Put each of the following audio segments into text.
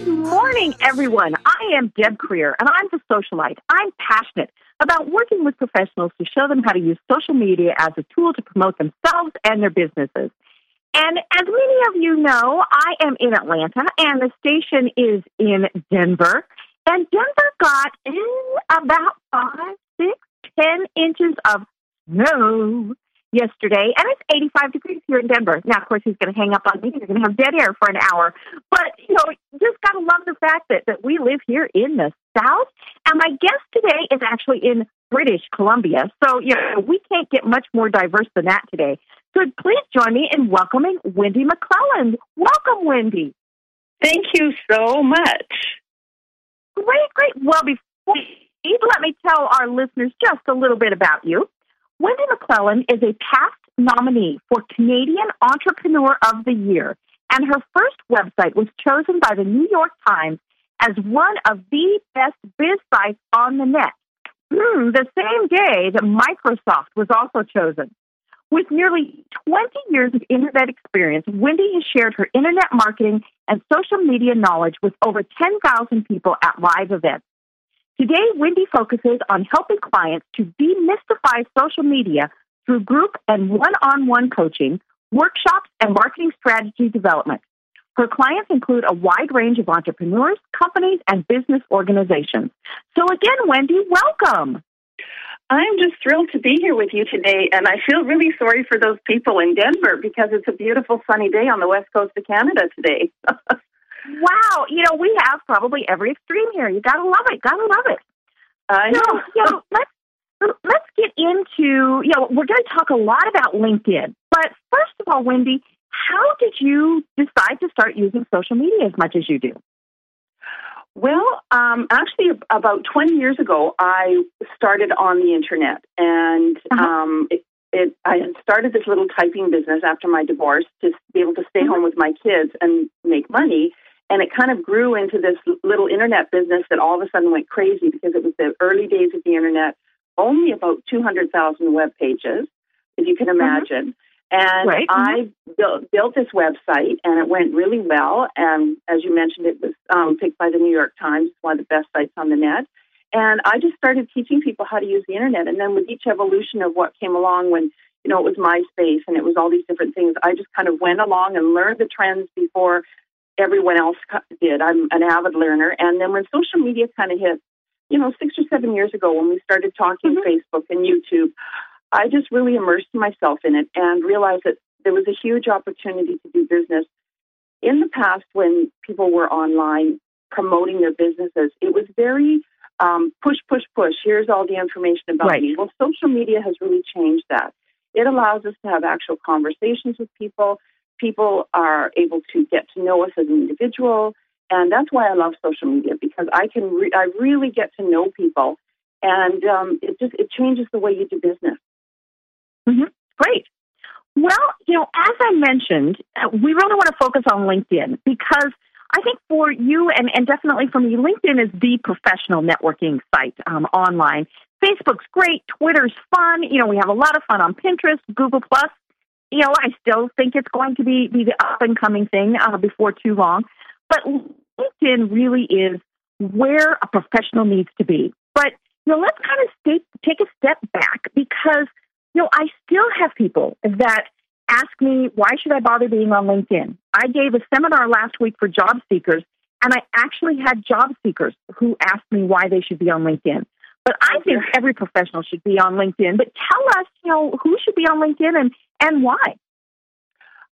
good morning, everyone. I am Deb Krier, and I'm the socialite. I'm passionate about working with professionals to show them how to use social media as a tool to promote themselves and their businesses. And as many of you know, I am in Atlanta, and the station is in Denver. And Denver got in about five, six, ten inches of snow yesterday, and it's 85 degrees here in Denver. Now, of course, he's going to hang up on me. He's going to have dead air for an hour. But, you know, just got to love the fact that, that we live here in the South. And my guest today is actually in British Columbia. So, you know, we can't get much more diverse than that today. So please join me in welcoming Wendy McClelland. Welcome, Wendy. Thank you so much. Great, great. Well, before let me tell our listeners just a little bit about you. Wendy McClelland is a past nominee for Canadian Entrepreneur of the Year, and her first website was chosen by the New York Times as one of the best biz sites on the net. Mm, the same day that Microsoft was also chosen. With nearly 20 years of internet experience, Wendy has shared her internet marketing and social media knowledge with over 10,000 people at live events. Today, Wendy focuses on helping clients to demystify social media through group and one on one coaching, workshops, and marketing strategy development. Her clients include a wide range of entrepreneurs, companies, and business organizations. So, again, Wendy, welcome. I'm just thrilled to be here with you today, and I feel really sorry for those people in Denver because it's a beautiful sunny day on the west coast of Canada today. wow, you know we have probably every extreme here. You gotta love it, gotta love it. I know. So, you know, let's let's get into you know we're going to talk a lot about LinkedIn, but first of all, Wendy, how did you decide to start using social media as much as you do? Well, um, actually, about 20 years ago, I started on the internet, and uh-huh. um, it, it, I had started this little typing business after my divorce to be able to stay uh-huh. home with my kids and make money. And it kind of grew into this little internet business that all of a sudden went crazy because it was the early days of the internet, only about 200,000 web pages, if you can uh-huh. imagine. And right. I built, built this website, and it went really well. And as you mentioned, it was um, picked by the New York Times, one of the best sites on the net. And I just started teaching people how to use the internet. And then with each evolution of what came along, when you know it was MySpace and it was all these different things, I just kind of went along and learned the trends before everyone else did. I'm an avid learner. And then when social media kind of hit, you know, six or seven years ago, when we started talking mm-hmm. Facebook and YouTube, I just really immersed myself in it and realized that there was a huge opportunity to do business. In the past, when people were online promoting their businesses, it was very um, push, push, push. Here's all the information about right. me. Well, social media has really changed that. It allows us to have actual conversations with people. People are able to get to know us as an individual, and that's why I love social media because I can re- I really get to know people, and um, it just it changes the way you do business. Mm-hmm. Great. Well, you know, as I mentioned, uh, we really want to focus on LinkedIn because I think for you and, and definitely for me, LinkedIn is the professional networking site um, online. Facebook's great, Twitter's fun. You know, we have a lot of fun on Pinterest, Google Plus. You know, I still think it's going to be, be the up and coming thing uh, before too long. But LinkedIn really is where a professional needs to be. But you know, let's kind of stay, take a step back because you know, I still have people that ask me, why should I bother being on LinkedIn? I gave a seminar last week for job seekers, and I actually had job seekers who asked me why they should be on LinkedIn. But I think every professional should be on LinkedIn. But tell us, you know, who should be on LinkedIn and, and why?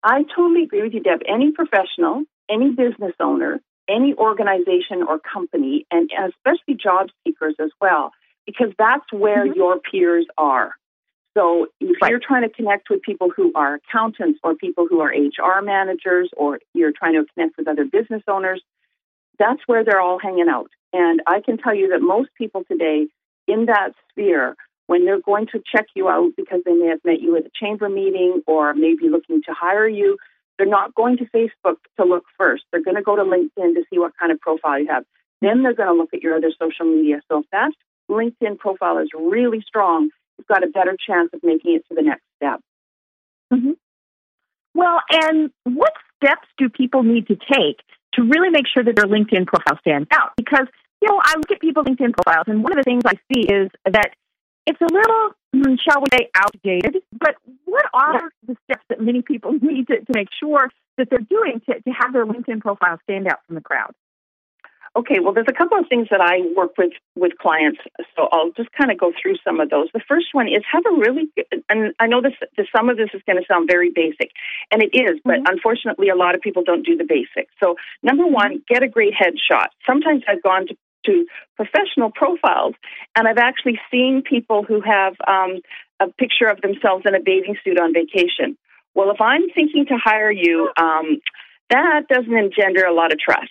I totally agree with you, Deb. Any professional, any business owner, any organization or company, and especially job seekers as well, because that's where mm-hmm. your peers are. So if right. you're trying to connect with people who are accountants or people who are HR managers or you're trying to connect with other business owners, that's where they're all hanging out. And I can tell you that most people today in that sphere, when they're going to check you out because they may have met you at a chamber meeting or maybe looking to hire you, they're not going to Facebook to look first. They're going to go to LinkedIn to see what kind of profile you have. Then they're going to look at your other social media. So if that LinkedIn profile is really strong, you've got a better chance of making it to the next step. Mm-hmm. Well, and what steps do people need to take to really make sure that their LinkedIn profile stands out? Because, you know, I look at people's LinkedIn profiles, and one of the things I see is that it's a little, mm, shall we say, outdated. But what are the steps that many people need to, to make sure that they're doing to, to have their LinkedIn profile stand out from the crowd? Okay, well, there's a couple of things that I work with with clients, so I'll just kind of go through some of those. The first one is have a really, and I know this, this some of this is going to sound very basic, and it is, but mm-hmm. unfortunately, a lot of people don't do the basics. So, number one, get a great headshot. Sometimes I've gone to to professional profiles, and I've actually seen people who have um, a picture of themselves in a bathing suit on vacation. Well, if I'm thinking to hire you, um, that doesn't engender a lot of trust.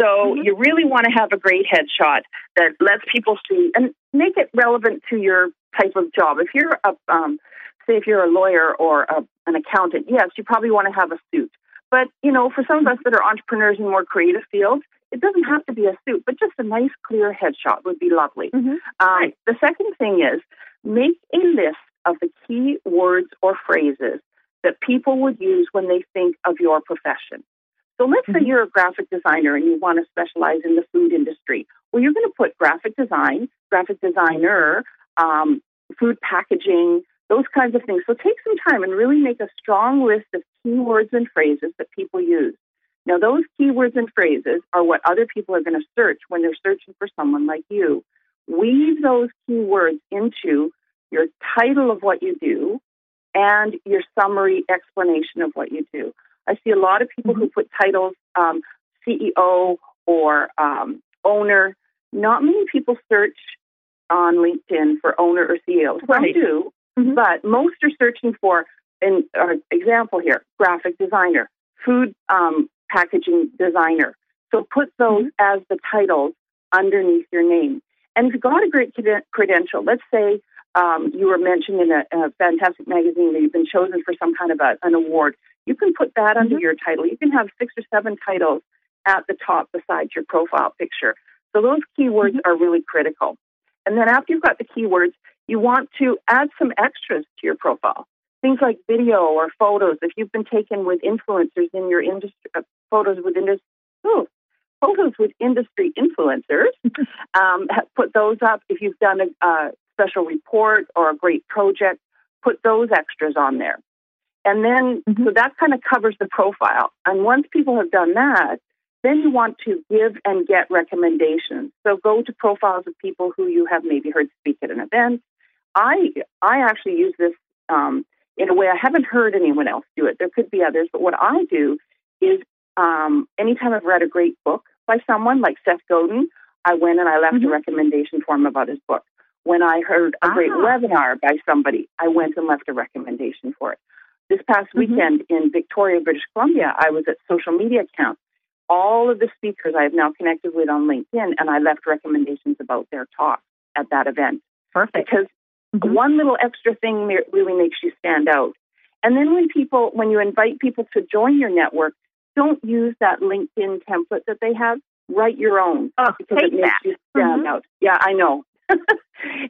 So mm-hmm. you really want to have a great headshot that lets people see and make it relevant to your type of job. If you're a, um, say, if you're a lawyer or a, an accountant, yes, you probably want to have a suit. But you know, for some of us that are entrepreneurs in more creative fields, it doesn't have to be a suit, but just a nice, clear headshot would be lovely. Mm-hmm. Um. The second thing is make a list of the key words or phrases that people would use when they think of your profession. So let's mm-hmm. say you're a graphic designer and you want to specialize in the food industry. Well, you're going to put graphic design, graphic designer, um, food packaging, those kinds of things. So take some time and really make a strong list of keywords and phrases that people use. Now, those keywords and phrases are what other people are going to search when they're searching for someone like you. Weave those keywords into your title of what you do and your summary explanation of what you do. I see a lot of people mm-hmm. who put titles um, CEO or um, owner. Not many people search on LinkedIn for owner or CEO. Some right. do, mm-hmm. but most are searching for an uh, example here: graphic designer, food um, packaging designer. So put those mm-hmm. as the titles underneath your name. And if you've got a great credential, let's say um, you were mentioned in a, a, fantastic magazine that you've been chosen for some kind of a, an award, you can put that mm-hmm. under your title. You can have six or seven titles at the top beside your profile picture. So those keywords mm-hmm. are really critical. And then after you've got the keywords, you want to add some extras to your profile. Things like video or photos. If you've been taken with influencers in your industry, photos with industry, oh, photos with industry influencers, um, put those up. If you've done a, a special report or a great project, put those extras on there. And then, mm-hmm. so that kind of covers the profile. And once people have done that, then you want to give and get recommendations. So go to profiles of people who you have maybe heard speak at an event. I I actually use this um, in a way I haven't heard anyone else do it. There could be others, but what I do is um, anytime I've read a great book by someone like Seth Godin, I went and I left mm-hmm. a recommendation for him about his book. When I heard a great ah. webinar by somebody, I went and left a recommendation for it. This past mm-hmm. weekend in Victoria, British Columbia, I was at Social Media Camp. All of the speakers I have now connected with on LinkedIn, and I left recommendations about their talk at that event. Perfect. Because mm-hmm. one little extra thing really makes you stand out. And then when people, when you invite people to join your network, don't use that LinkedIn template that they have. Write your own oh, because it makes that. you stand mm-hmm. out. Yeah, I know.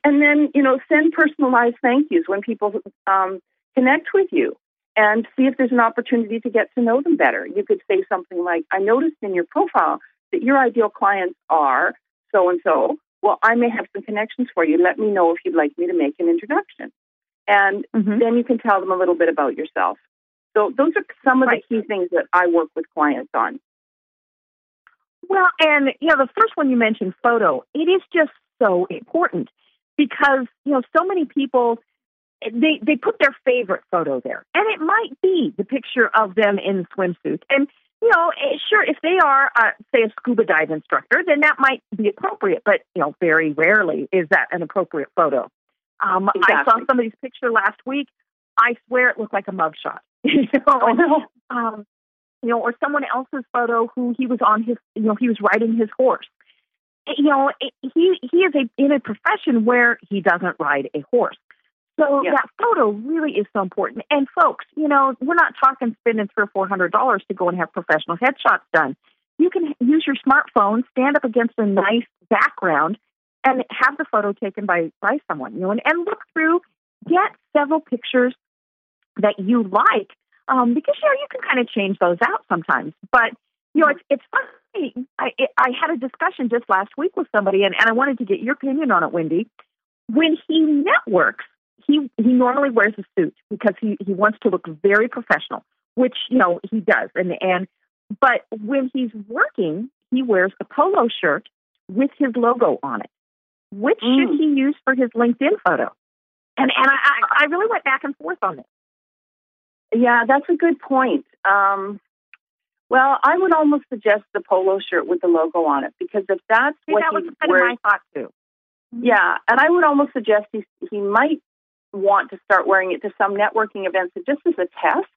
and then you know, send personalized thank yous when people um, connect with you and see if there's an opportunity to get to know them better. You could say something like, I noticed in your profile that your ideal clients are so and so. Well, I may have some connections for you. Let me know if you'd like me to make an introduction. And mm-hmm. then you can tell them a little bit about yourself. So those are some of right. the key things that I work with clients on. Well, and you know, the first one you mentioned, photo, it is just so important because you know so many people they they put their favorite photo there, and it might be the picture of them in swimsuit. And you know, eh, sure, if they are, uh, say, a scuba dive instructor, then that might be appropriate. But you know, very rarely is that an appropriate photo. Um, exactly. I saw somebody's picture last week. I swear it looked like a mugshot. you know, oh, no. um, you know, or someone else's photo who he was on his, you know, he was riding his horse. Eh, you know, eh, he he is a in a profession where he doesn't ride a horse. So yeah. that photo really is so important. And folks, you know, we're not talking spending three or four hundred dollars to go and have professional headshots done. you can use your smartphone, stand up against a nice background, and have the photo taken by by someone. You know, and, and look through, get several pictures that you like, um, because you know you can kind of change those out sometimes. But you know, it's it's funny. I it, I had a discussion just last week with somebody, and, and I wanted to get your opinion on it, Wendy. When he networks, he he normally wears a suit because he he wants to look very professional, which you know he does, and and but when he's working, he wears a polo shirt with his logo on it. Which mm. should he use for his LinkedIn photo? And and I, I really went back and forth on this. Yeah, that's a good point. Um, well, I would almost suggest the polo shirt with the logo on it because if that's See, what that he was kind wears, of my thought too. Yeah, and I would almost suggest he he might want to start wearing it to some networking events just as a test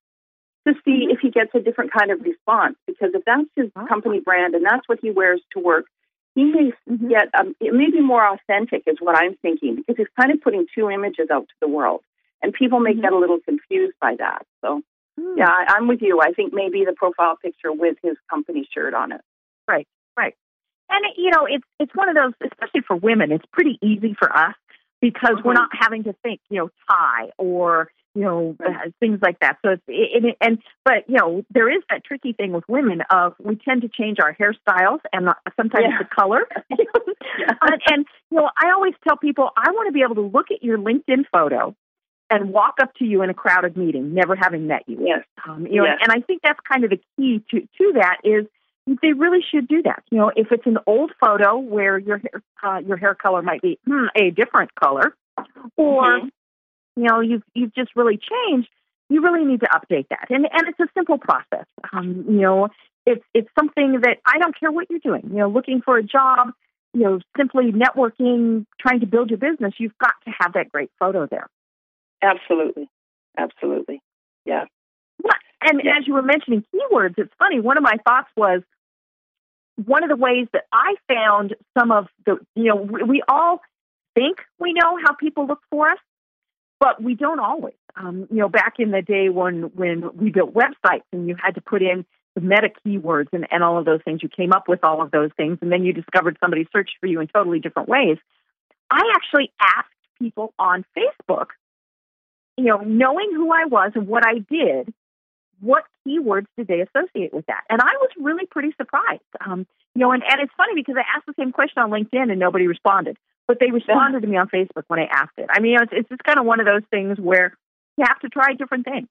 to see mm-hmm. if he gets a different kind of response. Because if that's his oh. company brand and that's what he wears to work, he may mm-hmm. get um, it may be more authentic, is what I'm thinking, because he's kind of putting two images out to the world, and people may mm-hmm. get a little confused by that. So, mm. yeah, I, I'm with you. I think maybe the profile picture with his company shirt on it. Right, right. And you know, it's it's one of those, especially for women. It's pretty easy for us because we're mm-hmm. not having to think, you know, tie or you know uh, things like that. So it's it, and but you know there is that tricky thing with women of we tend to change our hairstyles and sometimes yeah. the color. and, and you know I always tell people I want to be able to look at your LinkedIn photo and walk up to you in a crowded meeting, never having met you. Yes. Um, you know, yes. and I think that's kind of the key to to that is they really should do that. You know, if it's an old photo where your hair, uh, your hair color might be hmm, a different color, or mm-hmm you know you've you've just really changed you really need to update that and and it's a simple process um, you know it's it's something that i don't care what you're doing you know looking for a job you know simply networking trying to build your business you've got to have that great photo there absolutely absolutely yeah well, and yeah. as you were mentioning keywords it's funny one of my thoughts was one of the ways that i found some of the you know we all think we know how people look for us but we don't always. Um, you know, back in the day when when we built websites and you had to put in the meta keywords and, and all of those things, you came up with all of those things, and then you discovered somebody searched for you in totally different ways. I actually asked people on Facebook, you know, knowing who I was and what I did, what keywords did they associate with that? And I was really pretty surprised. Um, you know, and, and it's funny because I asked the same question on LinkedIn and nobody responded but they responded to me on Facebook when I asked it. I mean, it's, it's just kind of one of those things where you have to try different things.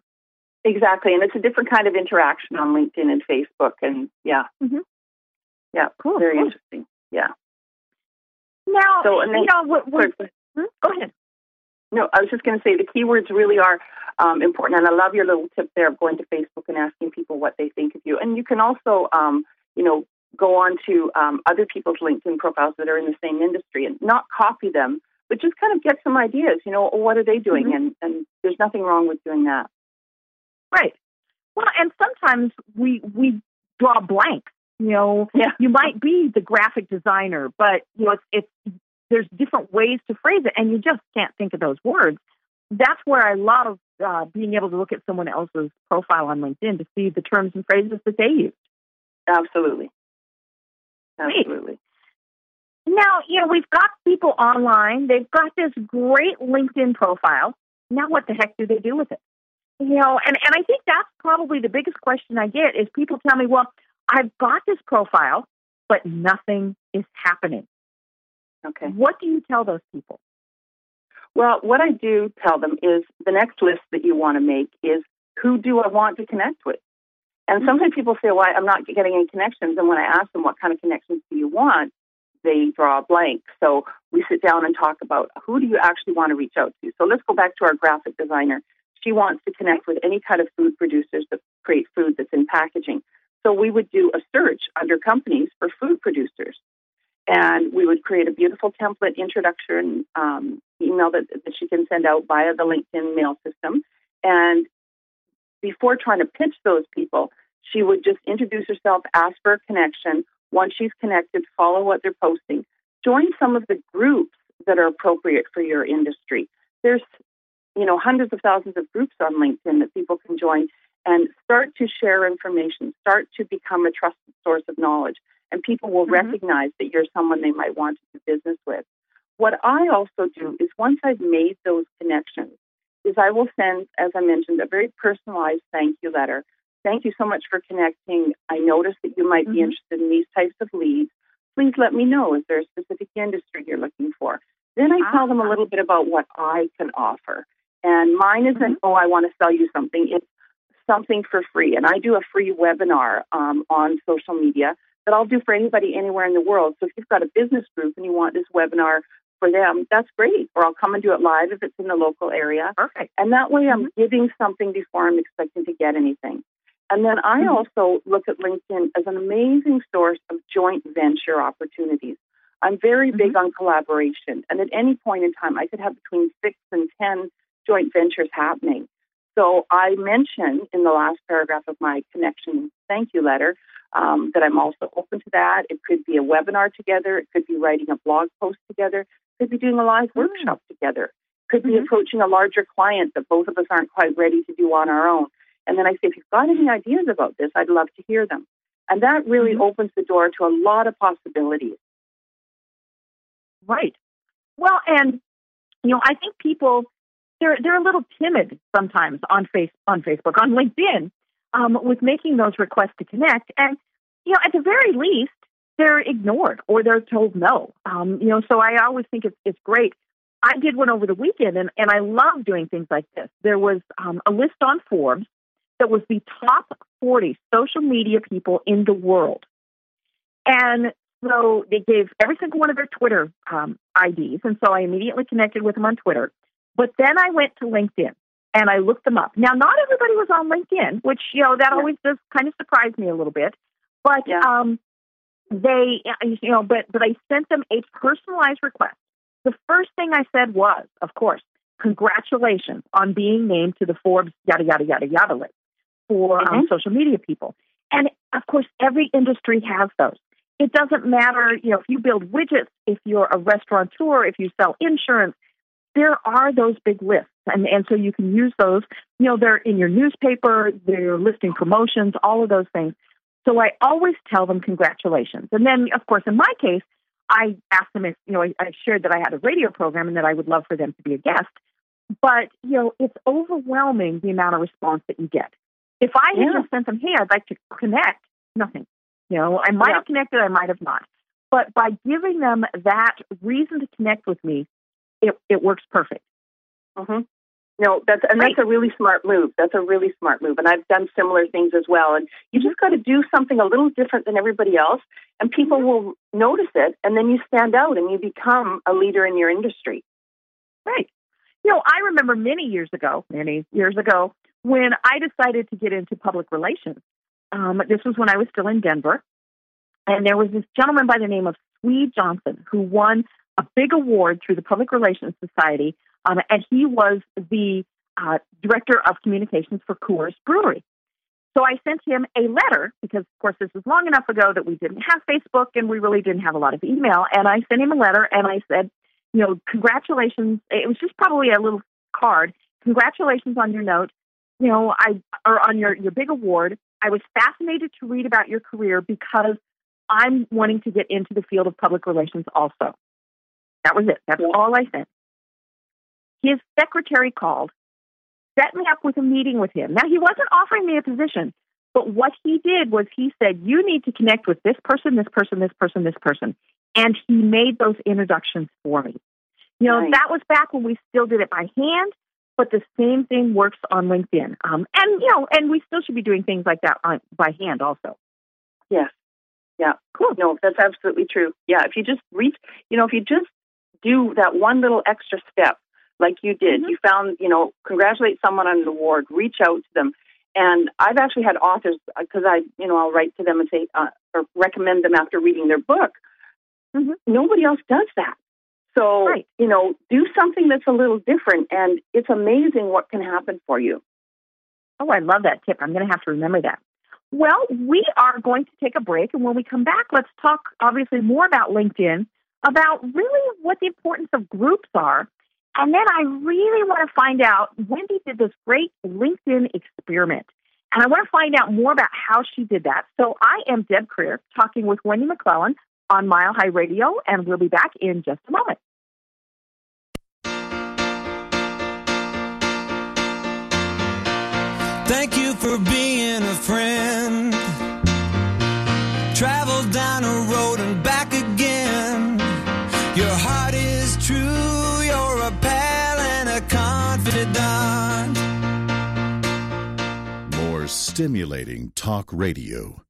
Exactly, and it's a different kind of interaction on LinkedIn and Facebook, and yeah, mm-hmm. yeah, cool, very cool. interesting. Yeah. Now, so, and then, you know, what, what, hmm? go ahead. No, I was just going to say the keywords really are um, important, and I love your little tip there of going to Facebook and asking people what they think of you. And you can also, um, you know, go on to um, other people's LinkedIn profiles that are in the same industry and not copy them, but just kind of get some ideas. You know, what are they doing? Mm-hmm. And and there's nothing wrong with doing that. Right. Well, and sometimes we we draw blank. You know, yeah. you might be the graphic designer, but you know, it's, it's there's different ways to phrase it, and you just can't think of those words. That's where I love uh, being able to look at someone else's profile on LinkedIn to see the terms and phrases that they use. Absolutely. Absolutely. Now, you know, we've got people online. They've got this great LinkedIn profile. Now, what the heck do they do with it? You know, and, and I think that's probably the biggest question I get is people tell me, well, I've got this profile, but nothing is happening. Okay. What do you tell those people? Well, what I do tell them is the next list that you want to make is who do I want to connect with? And mm-hmm. sometimes people say, well, I'm not getting any connections. And when I ask them, what kind of connections do you want? They draw a blank. So we sit down and talk about who do you actually want to reach out to? So let's go back to our graphic designer. She wants to connect with any kind of food producers that create food that's in packaging. So we would do a search under companies for food producers. And we would create a beautiful template introduction um, email that, that she can send out via the LinkedIn mail system. And before trying to pitch those people, she would just introduce herself, ask for a connection. Once she's connected, follow what they're posting. Join some of the groups that are appropriate for your industry. There's, you know, hundreds of thousands of groups on LinkedIn that people can join and start to share information, start to become a trusted source of knowledge, and people will Mhm. recognize that you're someone they might want to do business with. What I also do is once I've made those connections, is I will send, as I mentioned, a very personalized thank you letter. Thank you so much for connecting. I noticed that you might be Mhm. interested in these types of leads. Please let me know. Is there a specific industry you're looking for? Then I tell them a Ah. little bit about what I can offer. And mine isn't, oh, I want to sell you something. It's something for free. And I do a free webinar um, on social media that I'll do for anybody anywhere in the world. So if you've got a business group and you want this webinar for them, that's great. Or I'll come and do it live if it's in the local area. Perfect. And that way I'm giving something before I'm expecting to get anything. And then I Mhm. also look at LinkedIn as an amazing source of joint venture opportunities. I'm very big on collaboration. And at any point in time, I could have between six and 10 joint ventures happening. So I mention in the last paragraph of my connection thank you letter um, that I'm also open to that. It could be a webinar together. It could be writing a blog post together. It could be doing a live workshop together. It could be Mhm. approaching a larger client that both of us aren't quite ready to do on our own. And then I say, if you've got any ideas about this, I'd love to hear them. And that really Mhm. opens the door to a lot of possibilities. Right. Well, and you know, I think people they're they're a little timid sometimes on face on Facebook, on LinkedIn, um, with making those requests to connect, and you know, at the very least, they're ignored or they're told no. Um, you know, so I always think it's it's great. I did one over the weekend, and and I love doing things like this. There was um, a list on Forbes that was the top 40 social media people in the world. And so they gave every single one of their Twitter um, IDs. And so I immediately connected with them on Twitter. But then I went to LinkedIn and I looked them up. Now, not everybody was on LinkedIn, which, you know, that Yeah. always does kind of surprise me a little bit. But Yeah. um, they, you know, but, but I sent them a personalized request. The first thing I said was, of course, congratulations on being named to the Forbes yada, yada, yada, yada list for um, Mhm. social media people. And of course, every industry has those. It doesn't matter, you know, if you build widgets, if you're a restaurateur, if you sell insurance, there are those big lists. And, and so you can use those, you know, they're in your newspaper, they're listing promotions, all of those things. So I always tell them congratulations. And then, of course, in my case, I asked them if, you know, I, I shared that I had a radio program and that I would love for them to be a guest. But, you know, it's overwhelming the amount of response that you get. If I had Yeah. just sent them, hey, I'd like to connect, nothing. You know, I might Yeah. have connected, I might have not. But by giving them that reason to connect with me, it, it works perfect. hmm No, that's and that's a really smart move. That's a really smart move, and I've done similar things as well. And you just got to do something a little different than everybody else, and people will notice it, and then you stand out and you become a leader in your industry. Right. You know, I remember many years ago, many years ago, when I decided to get into public relations. Um, this was when I was still in Denver. And there was this gentleman by the name of Swede Johnson who won a big award through the Public Relations Society. Um, and he was the uh, director of communications for Coors Brewery. So I sent him a letter because, of course, this was long enough ago that we didn't have Facebook and we really didn't have a lot of email. And I sent him a letter and I said, you know, congratulations. It was just probably a little card. Congratulations on your note. You know, I or on your your big award. I was fascinated to read about your career because I'm wanting to get into the field of public relations also. That was it. That's all I sent. His secretary called, set me up with a meeting with him. Now he wasn't offering me a position, but what he did was he said, "You need to connect with this person, this person, this person, this person," and he made those introductions for me. You know, Nice. that was back when we still did it by hand, but the same thing works on LinkedIn. Um, and you know, and we still should be doing things like that on, by hand also. Yes. Yeah. Cool. No, that's absolutely true. Yeah. If you just reach, you know, if you just do that one little extra step, like you did, Mhm. you found, you know, congratulate someone on an award, reach out to them. And I've actually had authors because I, you know, I'll write to them and say uh, or recommend them after reading their book. Mhm. Nobody else does that. So, Right. you know, do something that's a little different, and it's amazing what can happen for you. Oh, I love that tip. I'm going to have to remember that. Well, we are going to take a break, and when we come back, let's talk obviously more about LinkedIn, about really what the importance of groups are. And then I really want to find out Wendy did this great LinkedIn experiment. And I want to find out more about how she did that. So I am Deb Krier talking with Wendy McClelland on Mile High Radio, and we'll be back in just a moment. Thank you for being a friend. Travel down a road stimulating talk radio.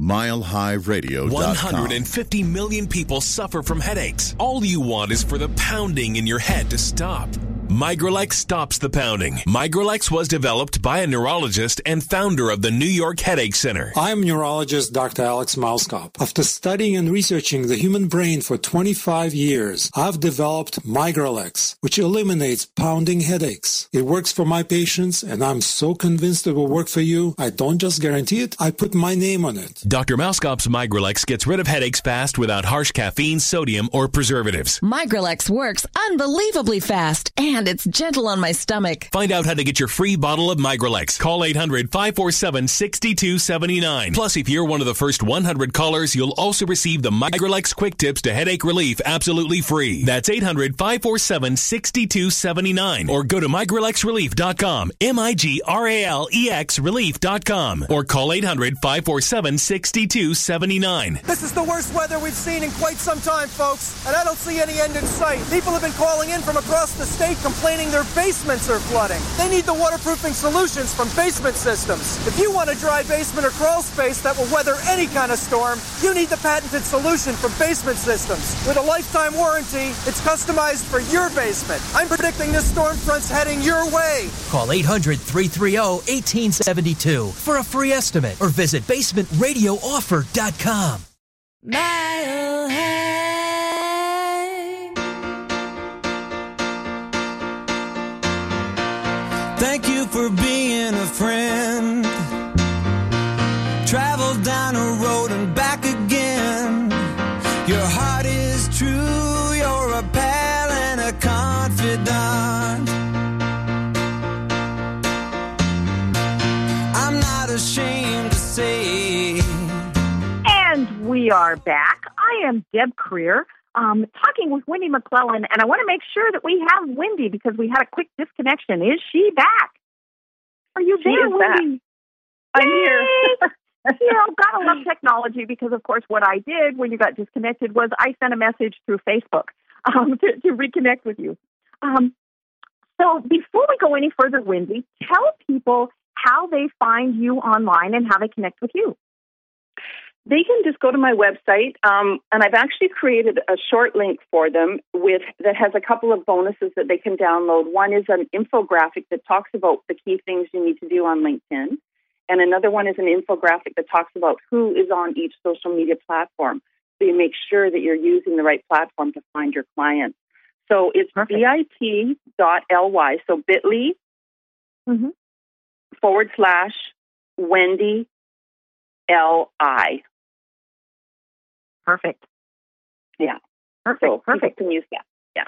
MileHighRadio.com. 150 million people suffer from headaches. All you want is for the pounding in your head to stop. Migralex stops the pounding. Migralex was developed by a neurologist and founder of the New York Headache Center. I'm neurologist Dr. Alex Mauskop. After studying and researching the human brain for 25 years, I've developed Migralex, which eliminates pounding headaches. It works for my patients, and I'm so convinced it will work for you. I don't just guarantee it, I put my name on it. Dr. Mauskop's Migralex gets rid of headaches fast without harsh caffeine, sodium, or preservatives. Migralex works unbelievably fast and it's gentle on my stomach. Find out how to get your free bottle of Migralex. Call 800 547 6279. Plus, if you're one of the first 100 callers, you'll also receive the Migralex Quick Tips to Headache Relief absolutely free. That's 800 547 6279. Or go to migralexrelief.com. M I G R A L E X relief.com. Or call 800 547 6279. This is the worst weather we've seen in quite some time, folks, and I don't see any end in sight. People have been calling in from across the state complaining their basements are flooding. They need the waterproofing solutions from Basement Systems. If you want a dry basement or crawl space that will weather any kind of storm, you need the patented solution from Basement Systems. With a lifetime warranty, it's customized for your basement. I'm predicting this storm front's heading your way. Call 800 330 1872 for a free estimate or visit basementradiooffer.com. Mile high. Thank you for being a friend. Travel down a road and back again. Your heart is true, you're a pal and a confidant. I'm not ashamed to say. And we are back. I am Deb Krier, um, talking with Wendy McClelland, and I want to make sure that we have Wendy because we had a quick disconnection. Is she back? Are you She there, is back. Wendy? I'm here. you know, gotta love technology because, of course, what I did when you got disconnected was I sent a message through Facebook um, to, to reconnect with you. Um, so before we go any further, Wendy, tell people how they find you online and how they connect with you. They can just go to my website, um, and I've actually created a short link for them with that has a couple of bonuses that they can download. One is an infographic that talks about the key things you need to do on LinkedIn, and another one is an infographic that talks about who is on each social media platform, so you make sure that you're using the right platform to find your clients. So it's bit.ly, so bit.ly Mhm. forward slash Wendy L I. Perfect. Yeah. Perfect. So perfect. can use that. Yeah.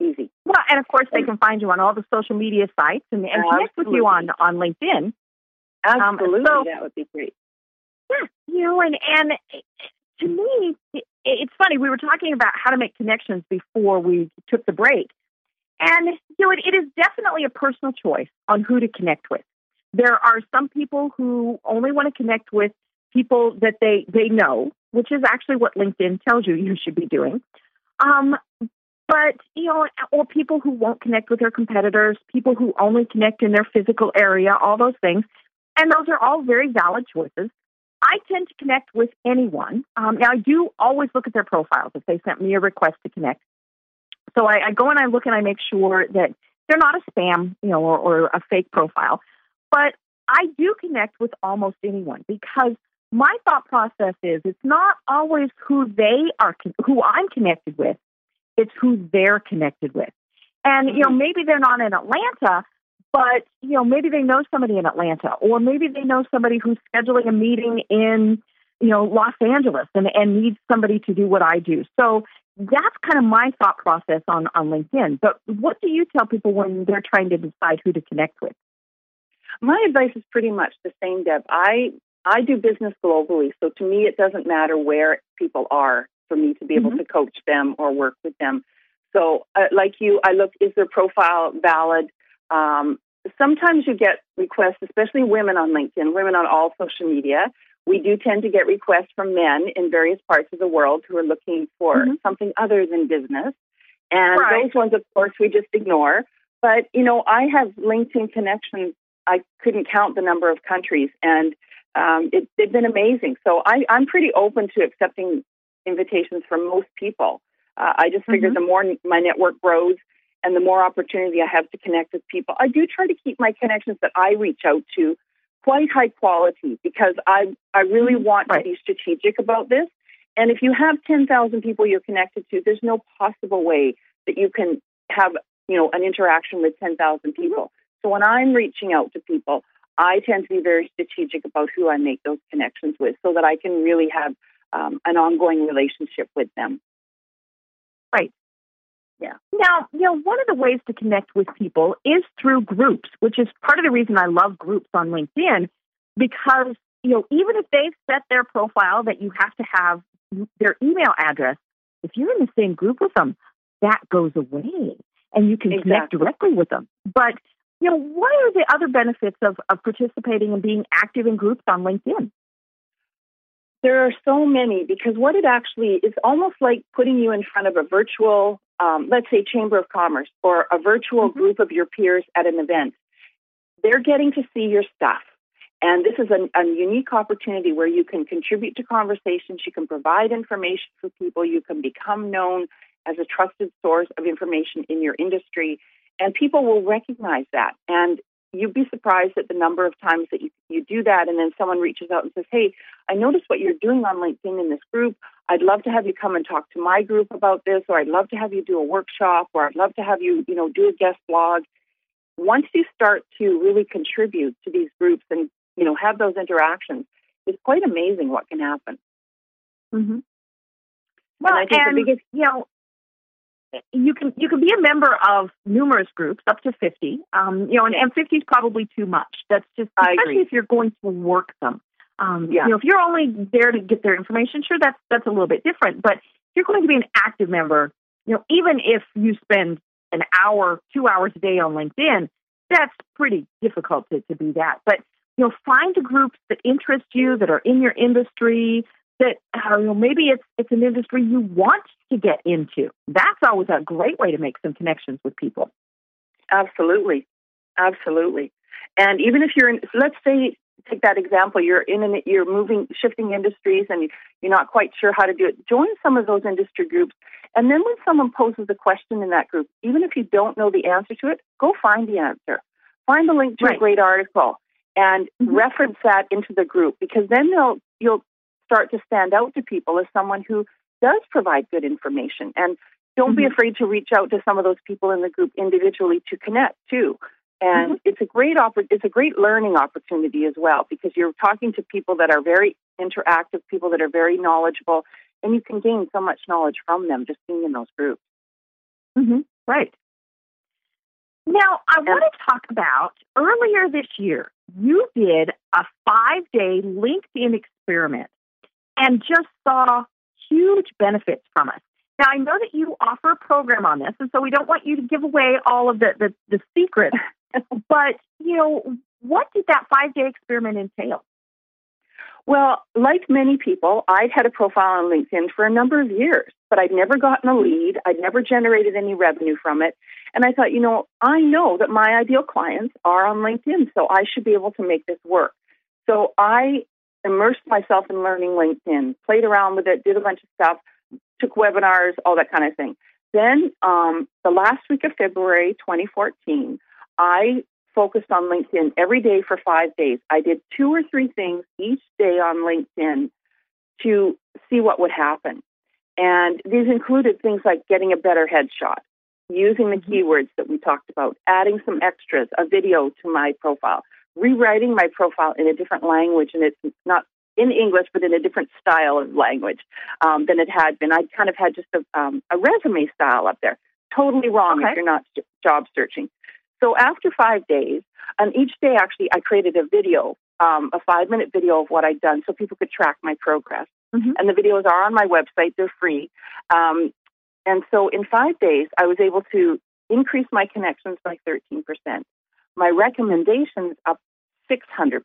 Easy. Well, and of course, they can find you on all the social media sites and, and connect with you on, on LinkedIn. Um, Absolutely. so- that would be great. Yeah, you know, and and to me, it, it's funny. We were talking about how to make connections before we took the break, and you know, it, it is definitely a personal choice on who to connect with. There are some people who only want to connect with people that they they know, which is actually what LinkedIn tells you you should be doing. Um, but you know, or people who won't connect with their competitors, people who only connect in their physical area, all those things, and those are all very valid choices. I tend to connect with anyone. Um, now, I do always look at their profiles if they sent me a request to connect. So I, I go and I look and I make sure that they're not a spam, you know, or, or a fake profile. But I do connect with almost anyone because my thought process is it's not always who they are, who I'm connected with. It's who they're connected with. And, you know, mm-hmm. maybe they're not in Atlanta, but, you know, maybe they know somebody in Atlanta, or maybe they know somebody who's scheduling a meeting in, you know, Los Angeles and, and needs somebody to do what I do. So that's kind of my thought process on, on LinkedIn. But what do you tell people when they're trying to decide who to connect with? My advice is pretty much the same, Deb. I I do business globally, so to me, it doesn't matter where people are for me to be able Mhm. to coach them or work with them. So, uh, like you, I look: is their profile valid? Um, sometimes you get requests, especially women on LinkedIn, women on all social media. We do tend to get requests from men in various parts of the world who are looking for Mhm. something other than business. And Right. those ones, of course, we just ignore. But, you know, I have LinkedIn connections. I couldn't count the number of countries, and um, it, they've been amazing. So I, I'm pretty open to accepting invitations from most people. Uh, I just figure Mhm. the more my network grows and the more opportunity I have to connect with people, I do try to keep my connections that I reach out to quite high quality because I, I really want Right. to be strategic about this. And if you have 10,000 people you're connected to, there's no possible way that you can have, you know, an interaction with 10,000 people. So when I'm reaching out to people, I tend to be very strategic about who I make those connections with so that I can really have um, an ongoing relationship with them. Right. Yeah. Now, you know, one of the ways to connect with people is through groups, which is part of the reason I love groups on LinkedIn because, you know, even if they've set their profile that you have to have their email address, if you're in the same group with them, that goes away and you can connect directly with them. But, you know, what are the other benefits of, of participating and being active in groups on LinkedIn? There are so many because what it actually is almost like putting you in front of a virtual, um, let's say, Chamber of Commerce or a virtual Mhm. group of your peers at an event. They're getting to see your stuff. And this is a, a unique opportunity where you can contribute to conversations, you can provide information for people, you can become known as a trusted source of information in your industry, and people will recognize that. And you'd be surprised at the number of times that you, you do that, and then someone reaches out and says, Hey, I noticed what you're doing on LinkedIn in this group. I'd love to have you come and talk to my group about this, or I'd love to have you do a workshop, or I'd love to have you, you know, do a guest blog. Once you start to really contribute to these groups and, you know, have those interactions, it's quite amazing what can happen. Mm-hmm. Well, I and, the biggest- you know, you can you can be a member of numerous groups up to fifty. Um, you know, and, and fifty is probably too much. That's just especially if you're going to work them. Um, Yeah. You know, if you're only there to get their information, sure, that's that's a little bit different. But if you're going to be an active member, you know, even if you spend an hour, two hours a day on LinkedIn, that's pretty difficult to, to be that. But you know, find the groups that interest you, that are in your industry, that uh, you know, maybe it's it's an industry you want to get into. That's always a great way to make some connections with people. Absolutely, absolutely. And even if you're in, let's say, take that example, you're in an, you're moving, shifting industries, and you're not quite sure how to do it. Join some of those industry groups, and then when someone poses a question in that group, even if you don't know the answer to it, go find the answer. Find the link to Right. a great article and Mhm. reference that into the group because then they'll you'll start to stand out to people as someone who does provide good information and don't be Mhm. afraid to reach out to some of those people in the group individually to connect too. And Mhm. it's a great oppor- it's a great learning opportunity as well because you're talking to people that are very interactive, people that are very knowledgeable, and you can gain so much knowledge from them just being in those groups. Mm-hmm. Right. Now, I want to talk about earlier this year, you did a five day LinkedIn experiment and just saw huge benefits from it. Now, I know that you offer a program on this, and so we don't want you to give away all of the, the, the secrets, but, you know, what did that five day experiment entail? Well, like many people, I'd had a profile on LinkedIn for a number of years, but I'd never gotten a lead. I'd never generated any revenue from it. And I thought, you know, I know that my ideal clients are on LinkedIn, so I should be able to make this work. So I immersed myself in learning LinkedIn, played around with it, did a bunch of stuff, took webinars, all that kind of thing. Then um, the last week of February 2014, I focused on LinkedIn every day for five days. I did two or three things each day on LinkedIn to see what would happen. And these included things like getting a better headshot, using the keywords that we talked about, adding some extras, a video to my profile, rewriting my profile in a different language, and it's not in English, but in a different style of language um, than it had been. I kind of had just a, um, a resume style up there. Totally wrong Okay. if you're not job searching. So after five days, and each day actually, I created a video, um, a five minute video of what I'd done so people could track my progress. Mm-hmm. And the videos are on my website, they're free. Um, and so in five days, I was able to increase my connections by 13%, my recommendations up 600%,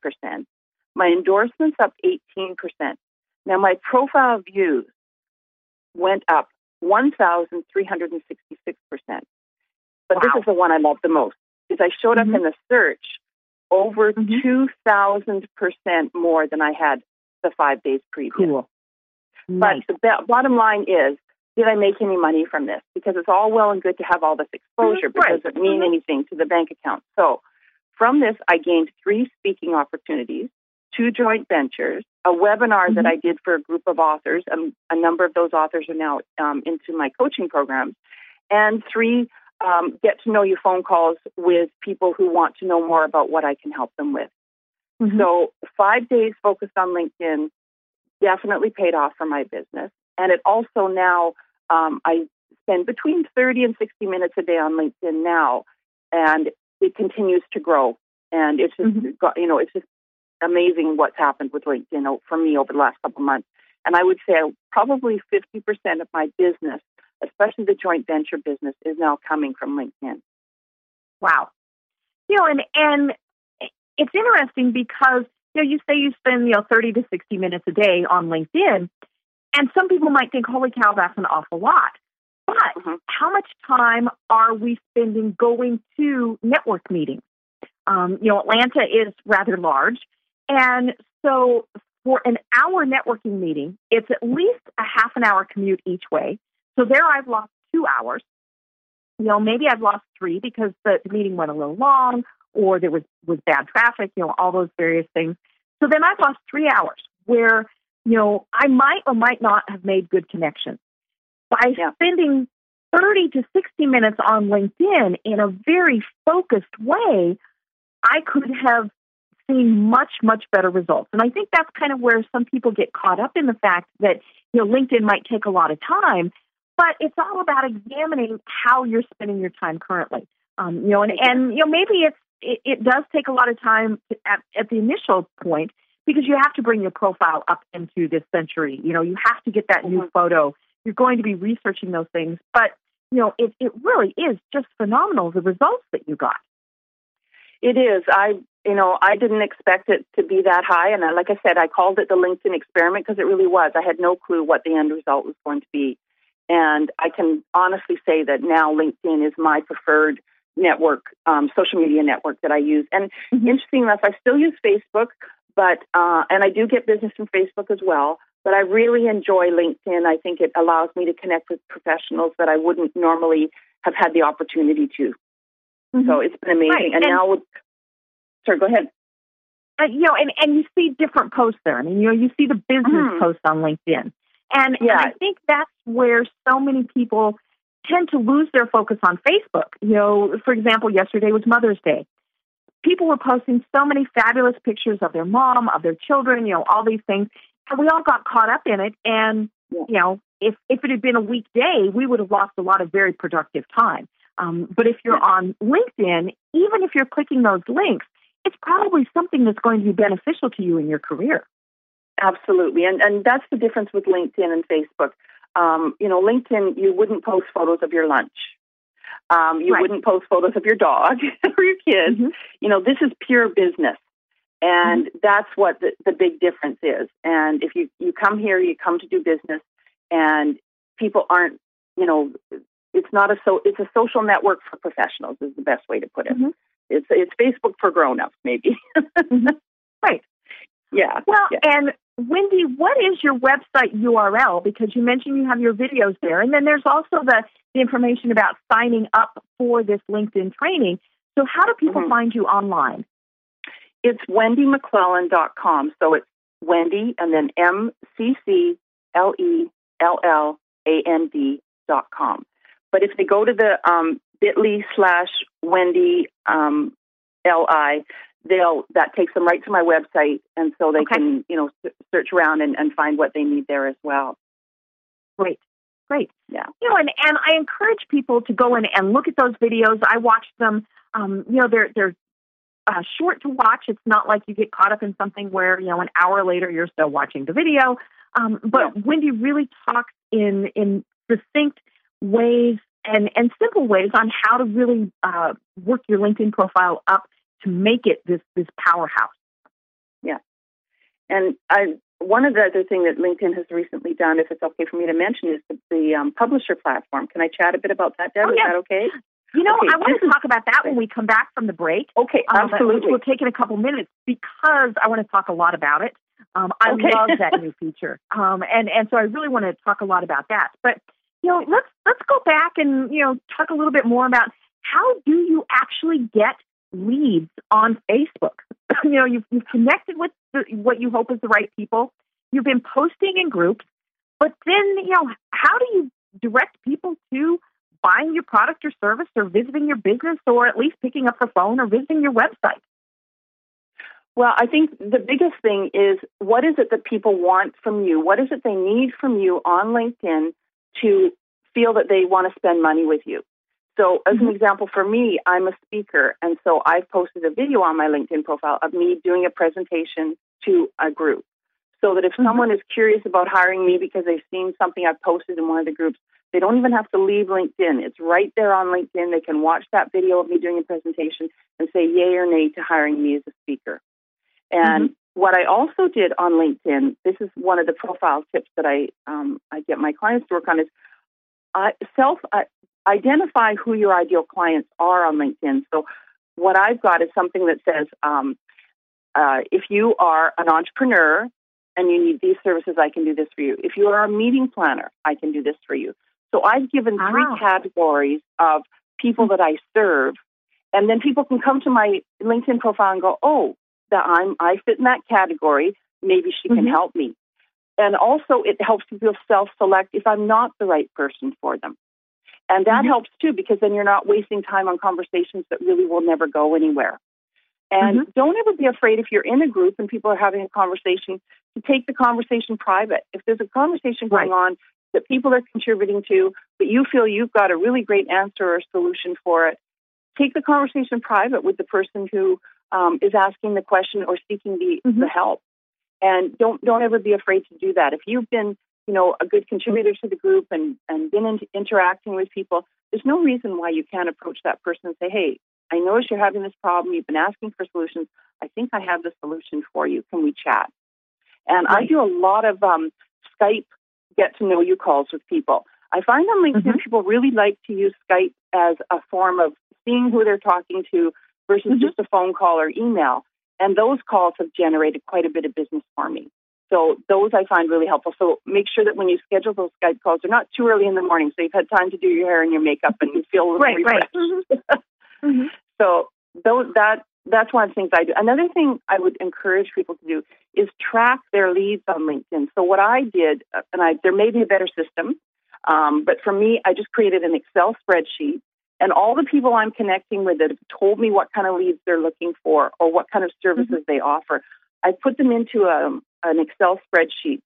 my endorsements up 18%. Now, my profile views went up 1,366%. But Wow. this is the one I love the most because I showed Mhm. up in the search over Mhm. 2,000% more than I had the five days previous. Cool. But the ba- bottom line is, did I make any money from this? Because it's all well and good to have all this exposure, but right. does it mean Mhm. anything to the bank account? So from this, I gained three speaking opportunities, two joint ventures, a webinar that Mhm. I did for a group of authors. Um, a number of those authors are now um, into my coaching programs, and three um, get to know you phone calls with people who want to know more about what I can help them with. Mhm. So five days focused on LinkedIn definitely paid off for my business. And it also now, um, I spend between 30 and 60 minutes a day on LinkedIn now, and it continues to grow. And it's just, Mhm. got, you know, it's just amazing what's happened with LinkedIn for me over the last couple of months. And I would say probably 50% of my business, especially the joint venture business, is now coming from LinkedIn. Wow. You know, and and it's interesting because you know you say you spend you know thirty to sixty minutes a day on LinkedIn, and some people might think, "Holy cow, that's an awful lot." But Mhm. how much time are we spending going to network meetings? Um, you know, Atlanta is rather large, and so for an hour networking meeting, it's at least a half an hour commute each way. So there, I've lost two hours you know, maybe I've lost three because the, the meeting went a little long or there was, was bad traffic, you know, all those various things. So then I've lost three hours where, you know, I might or might not have made good connections. By Yeah. spending 30 to 60 minutes on LinkedIn in a very focused way, I could have seen much, much better results. And I think that's kind of where some people get caught up in the fact that, you know, LinkedIn might take a lot of time, but it's all about examining how you're spending your time currently. Um, you know, and, and you know maybe it's it, it does take a lot of time at, at the initial point because you have to bring your profile up into this century. You know, you have to get that new Mhm. photo. You're going to be researching those things, but you know, it it really is just phenomenal the results that you got. It is. I, you know, I didn't expect it to be that high, and I, like I said, I called it the LinkedIn experiment because it really was. I had no clue what the end result was going to be, and I can honestly say that now LinkedIn is my preferred network, um, social media network that I use. And Mhm. interesting enough, I still use Facebook, but uh, and I do get business from Facebook as well. But I really enjoy LinkedIn. I think it allows me to connect with professionals that I wouldn't normally have had the opportunity to. So it's been amazing. Right, And, and- now, with, sorry, go ahead. uh, you know, and, and you see different posts there. I mean, you know, you see the business Mhm. posts on LinkedIn. And, and I think that's where so many people tend to lose their focus on Facebook. You know, for example, yesterday was Mother's Day. People were posting so many fabulous pictures of their mom, of their children, you know, all these things. And we all got caught up in it. And, you know, if, if it had been a weekday, we would have lost a lot of very productive time. Um, but if you're on LinkedIn, even if you're clicking those links, it's probably something that's going to be beneficial to you in your career. Absolutely, and and that's the difference with LinkedIn and Facebook. Um, you know, LinkedIn, you wouldn't post photos of your lunch. Um, you Right. wouldn't post photos of your dog or your kids. Mhm. You know, this is pure business, and that's what the, the big difference is. And if you you come here, you come to do business, and people aren't, you know, it's not a so it's a social network for professionals is the best way to put it. Mhm. It's it's Facebook for grown-ups, maybe. Right. yeah. Well, yeah. and Wendy, what is your website URL? Because you mentioned you have your videos there, and then there's also the, the information about signing up for this LinkedIn training. So, how do people Mhm. find you online? It's wendymcclelland.com. So it's Wendy and then M C C L E L L A N D dot com. But if they go to the um, bit.ly slash Wendy um, L I, they'll that takes them right to my website, and so they Okay. can you know search around and, and find what they need there as well. Great, great. Yeah. You know, and, and I encourage people to go in and look at those videos. I watched them Um, you know, they're they're uh, short to watch. It's not like you get caught up in something where you know an hour later you're still watching the video. Um, but yeah. Wendy really talks in in succinct ways and and simple ways on how to really uh, work your LinkedIn profile up to make it this this powerhouse. Yeah, and I one of the other thing that LinkedIn has recently done, if it's okay for me to mention, is the, the um, publisher platform. Can I chat a bit about that, Deb? Oh, yeah. Is that okay? You know, okay, I want to talk about that when we come back from the break. Okay, um, absolutely. We'll take in a couple minutes because I want to talk a lot about it. Um, I okay. love that new feature, um, and and so I really want to talk a lot about that. But you know, let's let's go back and you know talk a little bit more about how do you actually get leads on Facebook. you know, you've, you've connected with the, what you hope is the right people. You've been posting in groups, but then you know, how do you direct people to buying your product or service, or visiting your business, or at least picking up the phone or visiting your website? Well, I think the biggest thing is what is it that people want from you? What is it they need from you on LinkedIn to feel that they want to spend money with you? So, as mm-hmm. an example, for me, I'm a speaker, and so I've posted a video on my LinkedIn profile of me doing a presentation to a group. So that if mm-hmm. someone is curious about hiring me because they've seen something I've posted in one of the groups, they don't even have to leave LinkedIn. It's right there on LinkedIn. They can watch that video of me doing a presentation and say yay or nay to hiring me as a speaker. And mm-hmm. what I also did on LinkedIn, this is one of the profile tips that I um, I get my clients to work on is uh, self identify who your ideal clients are on LinkedIn. So what I've got is something that says um, uh, if you are an entrepreneur and you need these services, I can do this for you. If you are a meeting planner, I can do this for you. So I've given three categories of people that I serve, and then people can come to my LinkedIn profile and go, "Oh, that I'm I fit in that category. Maybe she can mm-hmm. help me." And also, it helps people self-select if I'm not the right person for them. And that mm-hmm. helps too because then you're not wasting time on conversations that really will never go anywhere. And mm-hmm. don't ever be afraid if you're in a group and people are having a conversation to take the conversation private. If there's a conversation going right. on that people are contributing to, but you feel you've got a really great answer or solution for it, take the conversation private with the person who um, is asking the question or seeking the, mm-hmm. the help. And don't don't ever be afraid to do that. If you've been, you know, a good contributor to the group and and been in, interacting with people, there's no reason why you can't approach that person and say, "Hey, I notice you're having this problem. You've been asking for solutions. I think I have the solution for you. Can we chat?" And right. I do a lot of um, Skype get to know you calls with people. I find on LinkedIn mm-hmm. people really like to use Skype as a form of seeing who they're talking to versus mm-hmm. just a phone call or email. And those calls have generated quite a bit of business for me. So those I find really helpful. So make sure that when you schedule those Skype calls, they're not too early in the morning, so you've had time to do your hair and your makeup and you feel a little right, refreshed. Right. mm-hmm. So those that that's one of the things I do. Another thing I would encourage people to do is track their leads on LinkedIn. So what I did, uh, and I, there may be a better system, um, but for me, I just created an Excel spreadsheet, and all the people I'm connecting with that have told me what kind of leads they're looking for or what kind of services mm-hmm. they offer, I put them into a, um, an Excel spreadsheet,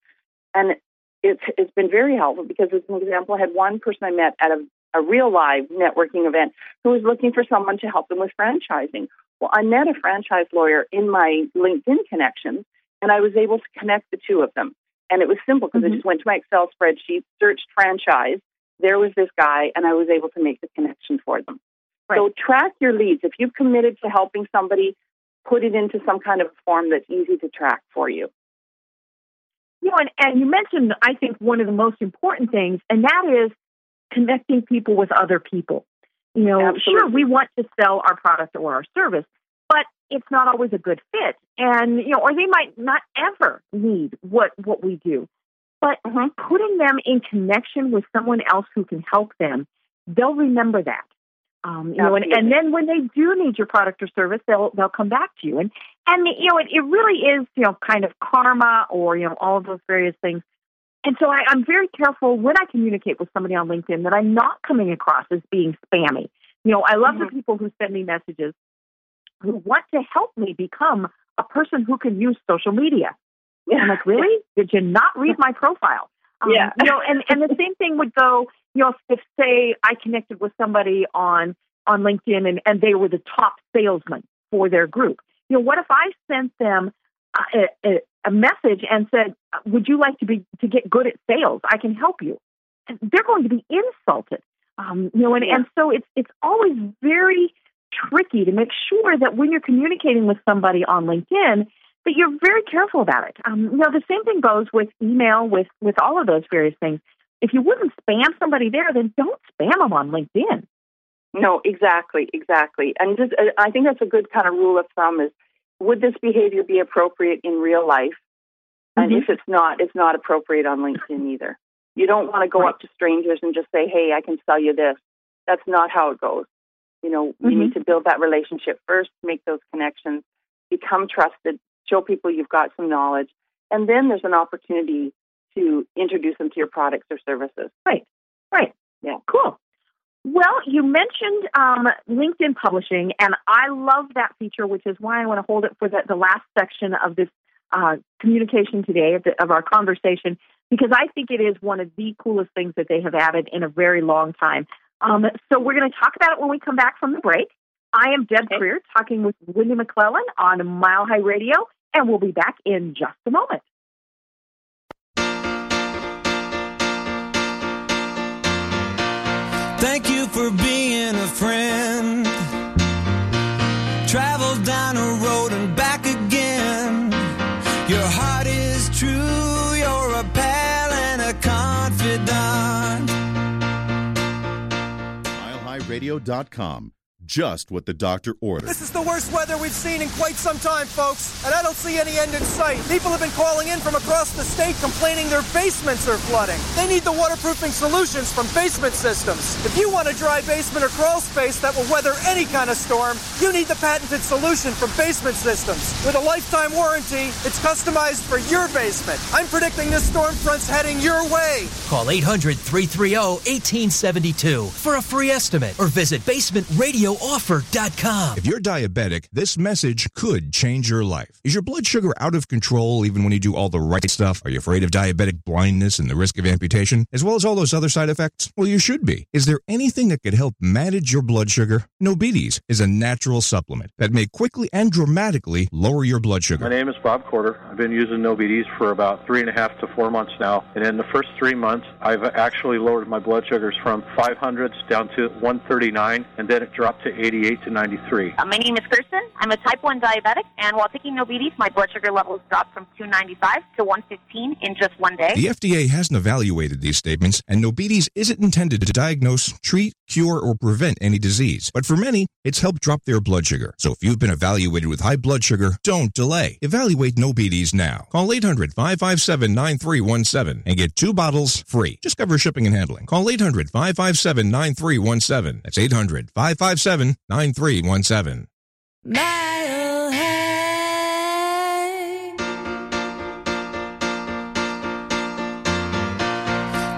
and it's it's been very helpful because, as an example, I had one person I met at a a real live networking event who was looking for someone to help them with franchising well, I met a franchise lawyer in my LinkedIn connections, and I was able to connect the two of them. And it was simple because mm-hmm. I just went to my Excel spreadsheet, searched franchise. There was this guy, and I was able to make the connection for them. Right. So track your leads. If you've committed to helping somebody, put it into some kind of form that's easy to track for you. You know, and, and you mentioned, I think, one of the most important things, and that is connecting people with other people. You know, Absolutely. sure, we want to sell our product or our service, but it's not always a good fit. And, you know, or they might not ever need what, what we do. But mm-hmm. putting them in connection with someone else who can help them, they'll remember that. Um, you know, and, and then when they do need your product or service, they'll they'll come back to you. And and you know, it, it really is you know kind of karma or you know all of those various things and so I, I'm very careful when I communicate with somebody on LinkedIn that I'm not coming across as being spammy. You know, I love mm-hmm. the people who send me messages who want to help me become a person who can use social media. Yeah. I'm like, really? Did you not read my profile? Um, yeah. You know, and, and the same thing would go, you know, if say I connected with somebody on on LinkedIn and, and they were the top salesman for their group. You know, what if I sent them a, a, a message and said, "Would you like to be to get good at sales? I can help you." They're going to be insulted. Um, you know, and, and so it's it's always very tricky to make sure that when you're communicating with somebody on LinkedIn, that you're very careful about it. Um, you know, the same thing goes with email, with with all of those various things. If you wouldn't spam somebody there, then don't spam them on LinkedIn. No, exactly, exactly. And just, uh, I think that's a good kind of rule of thumb is would this behavior be appropriate in real life? And mm-hmm. if it's not, it's not appropriate on LinkedIn either. You don't want to go right. up to strangers and just say, "Hey, I can sell you this." That's not how it goes. You know, mm-hmm. you need to build that relationship first, make those connections, become trusted, show people you've got some knowledge, and then there's an opportunity to introduce them to your products or services. Right. Right. Yeah. Cool. Well, you mentioned um, LinkedIn publishing, and I love that feature, which is why I want to hold it for the, the last section of this uh, communication today, of, the, of our conversation, because I think it is one of the coolest things that they have added in a very long time. Um, so we're going to talk about it when we come back from the break. I am Deb okay. talking with Wendy McClelland on Mile High Radio, and we'll be back in just a moment. Thank you for being a friend. Travel down a road and back again. Your heart is true, you're a pal and a confidant. MileHighRadio.com just what the doctor ordered. This is the worst weather we've seen in quite some time, folks, and I don't see any end in sight. People have been calling in from across the state complaining their basements are flooding. They need the waterproofing solutions from Basement Systems. If you want a dry basement or crawl space that will weather any kind of storm, you need the patented solution from Basement Systems. With a lifetime warranty, it's customized for your basement. I'm predicting this storm front's heading your way. Call 800 330 1872 for a free estimate or visit Basement Radio offer.com. If you're diabetic, this message could change your life. Is your blood sugar out of control even when you do all the right stuff? Are you afraid of diabetic blindness and the risk of amputation, as well as all those other side effects? Well, you should be. Is there anything that could help manage your blood sugar? Nobetes is a natural supplement that may quickly and dramatically lower your blood sugar. My name is Bob Corder. I've been using Nobetes for about three and a half to four months now. And in the first three months, I've actually lowered my blood sugars from 500s down to 139, and then it dropped to 88 to 93. Uh, my name is Kirsten. I'm a type 1 diabetic, and while taking Nobetes, my blood sugar levels dropped from 295 to 115 in just one day. The FDA hasn't evaluated these statements, and Nobetes isn't intended to diagnose, treat, cure, or prevent any disease. But for many, it's helped drop their blood sugar. So if you've been evaluated with high blood sugar, don't delay. Evaluate Nobetes now. Call 800 557 9317 and get two bottles free. Just cover shipping and handling. Call 800 557 9317. That's 800 557 9317. Mile High.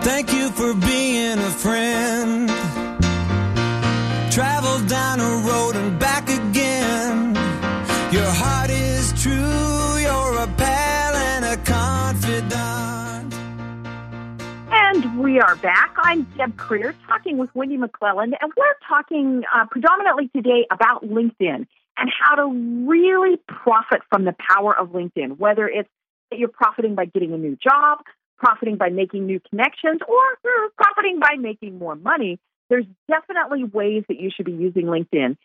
Thank you for being a friend. We are back. I'm Deb Krier talking with Wendy McClelland, and we're talking uh, predominantly today about LinkedIn and how to really profit from the power of LinkedIn, whether it's that you're profiting by getting a new job, profiting by making new connections, or profiting by making more money. There's definitely ways that you should be using LinkedIn.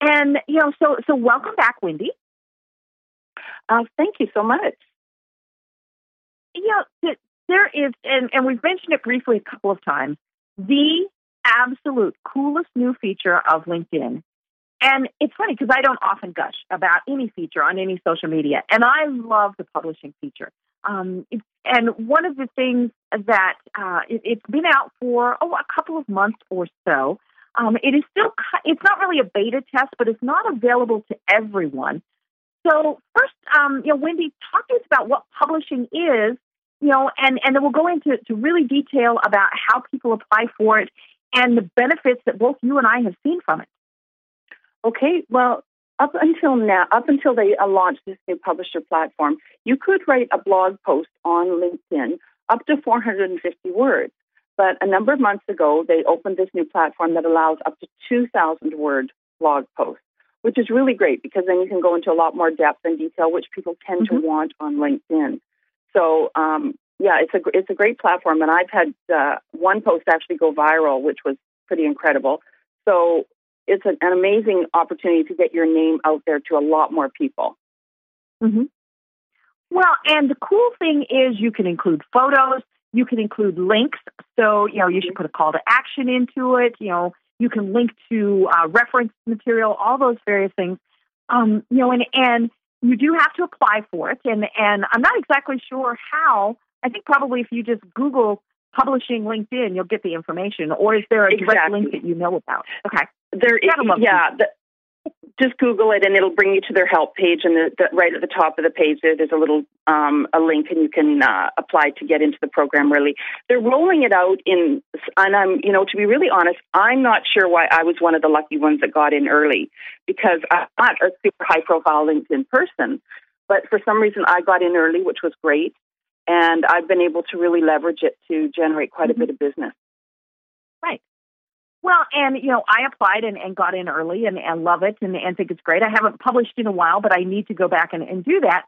And, you know, so, so welcome back, Wendy. Uh, thank you so much. You know, there is, and, and we've mentioned it briefly a couple of times, the absolute coolest new feature of LinkedIn. And it's funny because I don't often gush about any feature on any social media, and I love the publishing feature. Um, it, and one of the things that uh, it, has been out for oh a couple of months or so. Um, it is still it's not really a beta test, but it's not available to everyone. So first, um, you know, Wendy, talk to us about what publishing is you know, and, and then we'll go into to really detail about how people apply for it and the benefits that both you and I have seen from it. Okay, well, up until now, up until they uh, launched this new publisher platform, you could write a blog post on LinkedIn up to 450 words. But a number of months ago, they opened this new platform that allows up to 2,000 word blog posts, which is really great because then you can go into a lot more depth and detail, which people tend Mm-hmm. to want on LinkedIn. So, um, yeah, it's a it's a great platform, and I've had uh, one post actually go viral, which was pretty incredible. So, it's an, an amazing opportunity to get your name out there to a lot more people. hmm Well, and the cool thing is you can include photos, you can include links. So, you know, you should put a call to action into it. You know, you can link to uh, reference material, all those various things. Um, you know, and, and you do have to apply for it. And, and I'm not exactly sure how. I think probably if you just Google publishing LinkedIn, you'll get the information. Or is there a direct Exactly. link that you know about? Okay. There is, yeah. The, just Google it, and it'll bring you to their help page. And the, the, right at the top of the page, there, there's a little um, a link, and you can uh, apply to get into the program. Really, they're rolling it out in, and I'm, you know, to be really honest, I'm not sure why I was one of the lucky ones that got in early, because I'm not a super high profile LinkedIn person, but for some reason I got in early, which was great, and I've been able to really leverage it to generate quite a bit of business. Right. Well, and you know, I applied and, and got in early and, and love it and, and think it's great. I haven't published in a while, but I need to go back and, and do that.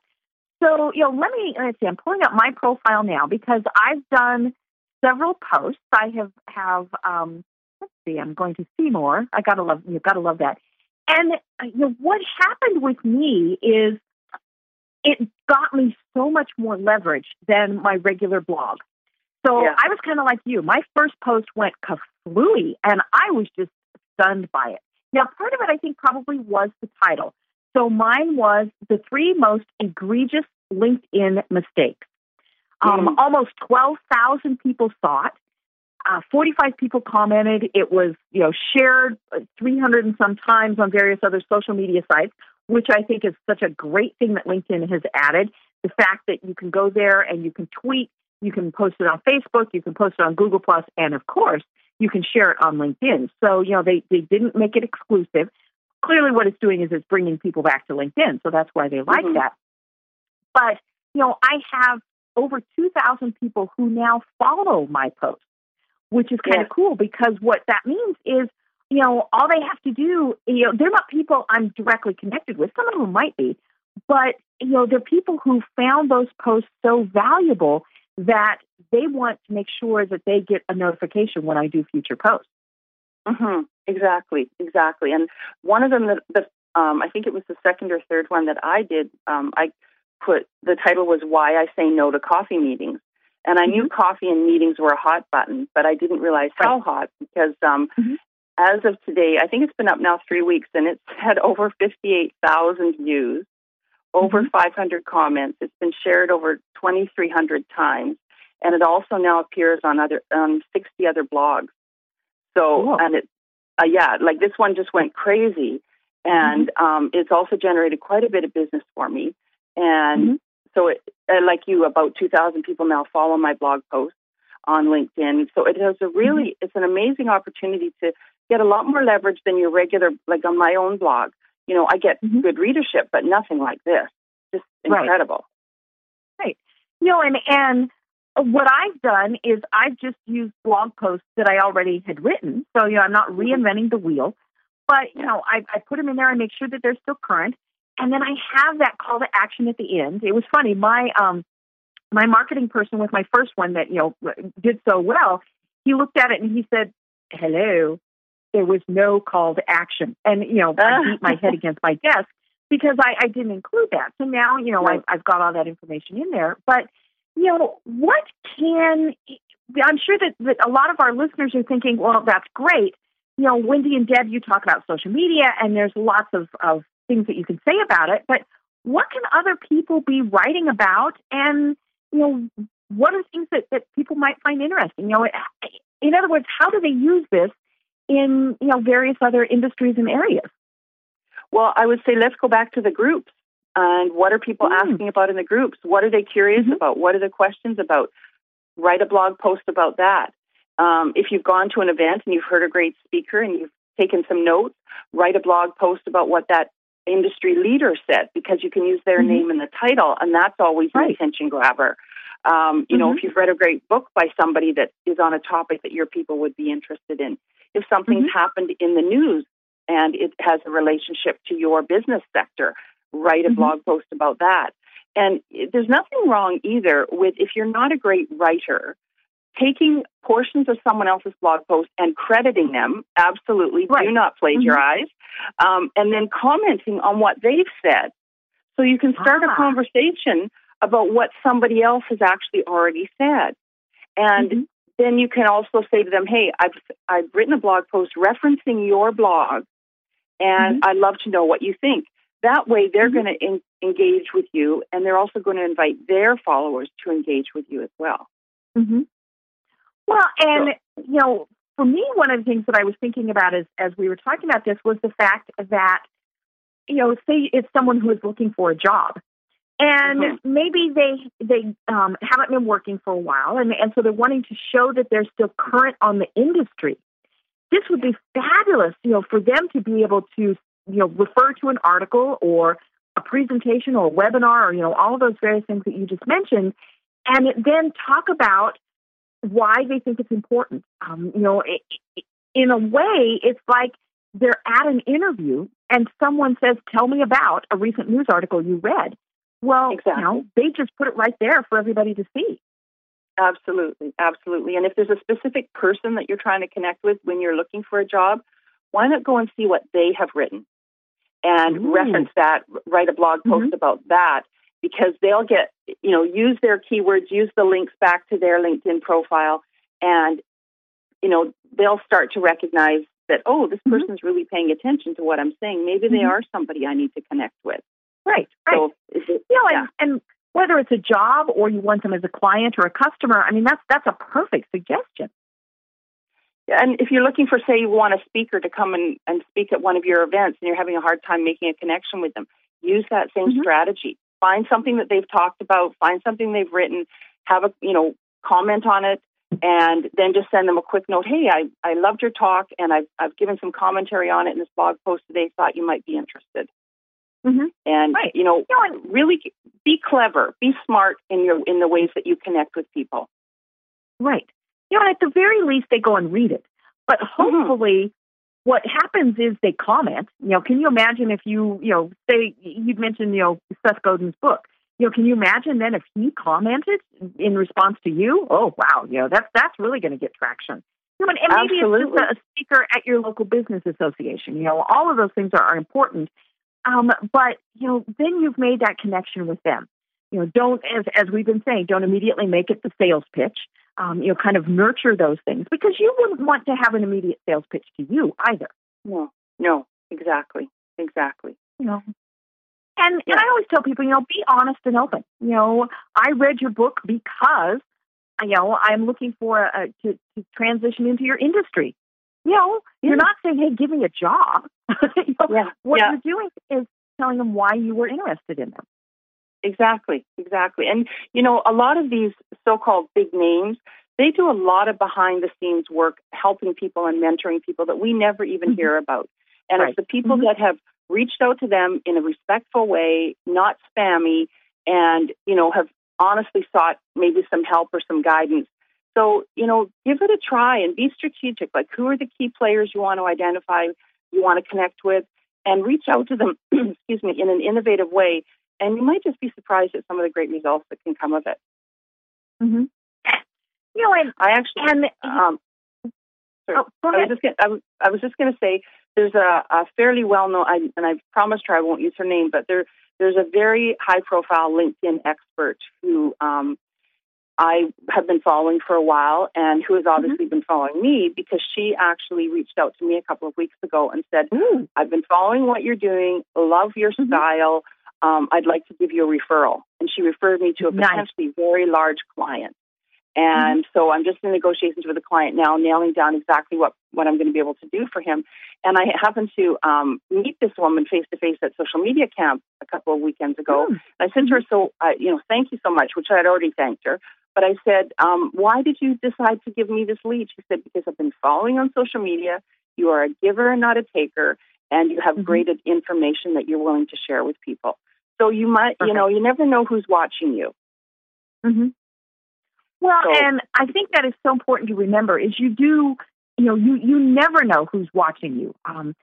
So, you know, let me let's see, I'm pulling up my profile now because I've done several posts. I have have um let's see, I'm going to see more. I gotta love you gotta love that. And uh, you know, what happened with me is it got me so much more leverage than my regular blog. So Yeah. I was kind of like you. My first post went kaflooey, and I was just stunned by it. Now, part of it, I think, probably was the title. So mine was the three most egregious LinkedIn mistakes. Um, Mhm. Almost 12,000 people saw it. Uh, 45 people commented. It was, you know, shared uh, 300 and some times on various other social media sites, which I think is such a great thing that LinkedIn has added. The fact that you can go there and you can tweet, you can post it on Facebook, you can post it on Google Plus, and of course, you can share it on LinkedIn. So, you know, they, they didn't make it exclusive. Clearly, what it's doing is it's bringing people back to LinkedIn. So that's why they like Mhm. that. But, you know, I have over 2,000 people who now follow my posts, which is kind of cool because what that means is, you know, all they have to do, you know, they're not people I'm directly connected with. Some of them might be, but, you know, they're people who found those posts so valuable that they want to make sure that they get a notification when I do future posts. hmm Exactly, exactly. And one of them, that the um, I think it was the second or third one that I did. Um, I put the title was "Why I Say No to Coffee Meetings," and I knew coffee and meetings were a hot button, but I didn't realize how hot because um, as of today, I think it's been up now three weeks, and it's had over fifty-eight thousand views, over five hundred comments. It's been shared over twenty-three hundred times, and it also now appears on other on sixty other blogs. So, and it, uh, yeah, like this one just went crazy, and um, it's also generated quite a bit of business for me. And so, it, uh, like you, about two thousand people now follow my blog posts on LinkedIn. So it has a really, it's an amazing opportunity to get a lot more leverage than your regular, like on my own blog. You know, I get good readership, but nothing like this. Just Right. incredible. Right. You know, and and what I've done is I've just used blog posts that I already had written. So you know, I'm not reinventing the wheel, but you know, I, I put them in there. I make sure that they're still current, and then I have that call to action at the end. It was funny. My um my marketing person with my first one that you know did so well. He looked at it and he said, "Hello." There was no call to action, and you know, I beat my head against my desk because I, I didn't include that. So now, you know, Right. I've, I've got all that information in there. But, you know, what can, I'm sure that, that a lot of our listeners are thinking, well, that's great. You know, Wendy and Deb, you talk about social media, and there's lots of, of things that you can say about it. But what can other people be writing about? And, you know, what are things that, that people might find interesting? You know, in other words, how do they use this in, you know, various other industries and areas? Well, I would say let's go back to the groups. And what are people hmm. asking about in the groups? What are they curious mm-hmm. about? What are the questions about? Write a blog post about that. Um, if you've gone to an event and you've heard a great speaker and you've taken some notes, write a blog post about what that industry leader said because you can use their mm-hmm. name in the title, and that's always an attention grabber. Um, you know, Mm-hmm. if you've read a great book by somebody that is on a topic that your people would be interested in. If something's Mm-hmm. happened in the news and it has a relationship to your business sector, write a Mhm. blog post about that. And there's nothing wrong either with if you're not a great writer, taking portions of someone else's blog post and crediting them. Absolutely, do not plagiarize. Um, and then commenting on what they've said, so you can start Ah. a conversation about what somebody else has actually already said. And Mm-hmm. then you can also say to them, "Hey, I've I've written a blog post referencing your blog, and Mm-hmm. I'd love to know what you think." That way, they're going to en- engage with you, and they're also going to invite their followers to engage with you as well. hmm Well, and you know, for me, one of the things that I was thinking about as as we were talking about this was the fact that you know, say it's someone who is looking for a job, and Mhm. maybe they they um, haven't been working for a while, and and so they're wanting to show that they're still current on the industry. This would be fabulous, you know, for them to be able to you know refer to an article or a presentation or a webinar or you know all of those various things that you just mentioned, and then talk about why they think it's important. Um, you know, i i in a way, it's like they're at an interview and someone says, "Tell me about a recent news article you read." Well, you know, they just put it right there for everybody to see. Absolutely, absolutely. And if there's a specific person that you're trying to connect with when you're looking for a job, why not go and see what they have written and Ooh. reference that, write a blog post about that because they'll get, you know, use their keywords, use the links back to their LinkedIn profile and you know, they'll start to recognize that oh, this person's really paying attention to what I'm saying. Maybe they Mhm. are somebody I need to connect with. Right, right. So, you know, yeah. and, and whether it's a job or you want them as a client or a customer, I mean, that's that's a perfect suggestion. And if you're looking for, say, you want a speaker to come and, and speak at one of your events and you're having a hard time making a connection with them, use that same Mm-hmm. strategy. Find something that they've talked about, find something they've written, have a, you know, comment on it, and then just send them a quick note. Hey, I, I loved your talk and I've, I've given some commentary on it in this blog post today, thought you might be interested. Mm-hmm. And, you know, really be clever, be smart in your, in the ways that you connect with people. Right. You know, at the very least, they go and read it. But hopefully, what happens is they comment. You know, can you imagine if you, you know, say you'd mentioned, you know, Seth Godin's book. You know, can you imagine then if he commented in response to you? Oh, wow. You know, that's that's really going to get traction. You know, and, and maybe Absolutely. it's just a, a speaker at your local business association. You know, all of those things are, are important. Um, but you know, then you've made that connection with them. You know, don't as as we've been saying, don't immediately make it the sales pitch. Um, you know, kind of nurture those things because you wouldn't want to have an immediate sales pitch to you either. No, no, exactly, exactly. You know, and and I always tell people, you know, be honest and open. You know, I read your book because, you know, I'm looking for a, to, to transition into your industry. You know, you're not saying, hey, give me a job. you know, what yeah. you're doing is telling them why you were interested in them. Exactly, exactly. And, you know, a lot of these so called big names, they do a lot of behind the scenes work helping people and mentoring people that we never even mm-hmm. hear about. And Right. it's the people mm-hmm. that have reached out to them in a respectful way, not spammy, and, you know, have honestly sought maybe some help or some guidance. So, you know, give it a try and be strategic. Like, who are the key players you want to identify, you want to connect with, and reach out to them, excuse me, in an innovative way. And you might just be surprised at some of the great results that can come of it. Mm-hmm. You know, and I actually, and um, sorry. Oh, I was just gonna, I was, I was just going to say there's a, a fairly well known, I, and I've promised her I won't use her name, but there there's a very high profile LinkedIn expert who um, I have been following for a while and who has Mm-hmm. obviously been following me because she actually reached out to me a couple of weeks ago and said, I've been following what you're doing, love your Mm-hmm. style. Um, I'd like to give you a referral. And she referred me to a Nice. potentially very large client. And so I'm just in negotiations with the client now, nailing down exactly what, what I'm going to be able to do for him. And I happened to um, meet this woman face to face at social media camp a couple of weekends ago. I sent her, "So, uh, you know, thank you so much," which I had already thanked her. But I said, um, "Why did you decide to give me this lead?" She said, "Because I've been following on social media. You are a giver and not a taker, and you have great information that you're willing to share with people. So you might, you know, you never know who's watching you." Mm-hmm. Well, So- and I think that is so important to remember is you do, you know, you you never know who's watching you. Um,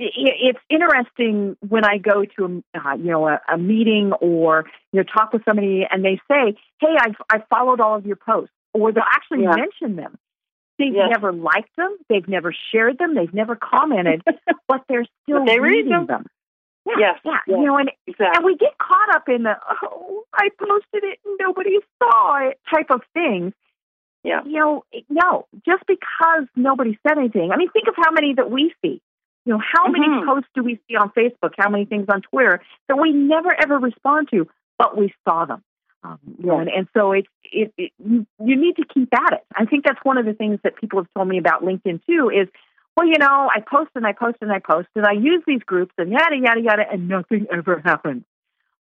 it's interesting when I go to a, uh, you know a, a meeting or you know talk with somebody and they say, "Hey, I've I followed all of your posts," or they'll actually Yeah. mention them. They've Yes. never liked them, they've never shared them, they've never commented, but they're still But they read reading them. Yeah, Yes, yeah, yes, you know, and exactly. and we get caught up in the oh, I posted it and nobody saw it type of thing. Yeah. You know, no, just because nobody said anything. I mean, think of how many that we see. You know, how many Mhm. posts do we see on Facebook? How many things on Twitter that we never ever respond to, but we saw them. Um, you know, and, and so it's it, it you, you need to keep at it. I think that's one of the things that people have told me about LinkedIn too. Is well, you know, I post and I post and I post and I use these groups and yada yada yada, and nothing ever happens.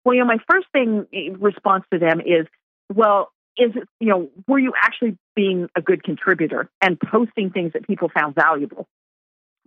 Well, you know, my first thing eh, response to them is, well, is it, you know, were you actually being a good contributor and posting things that people found valuable?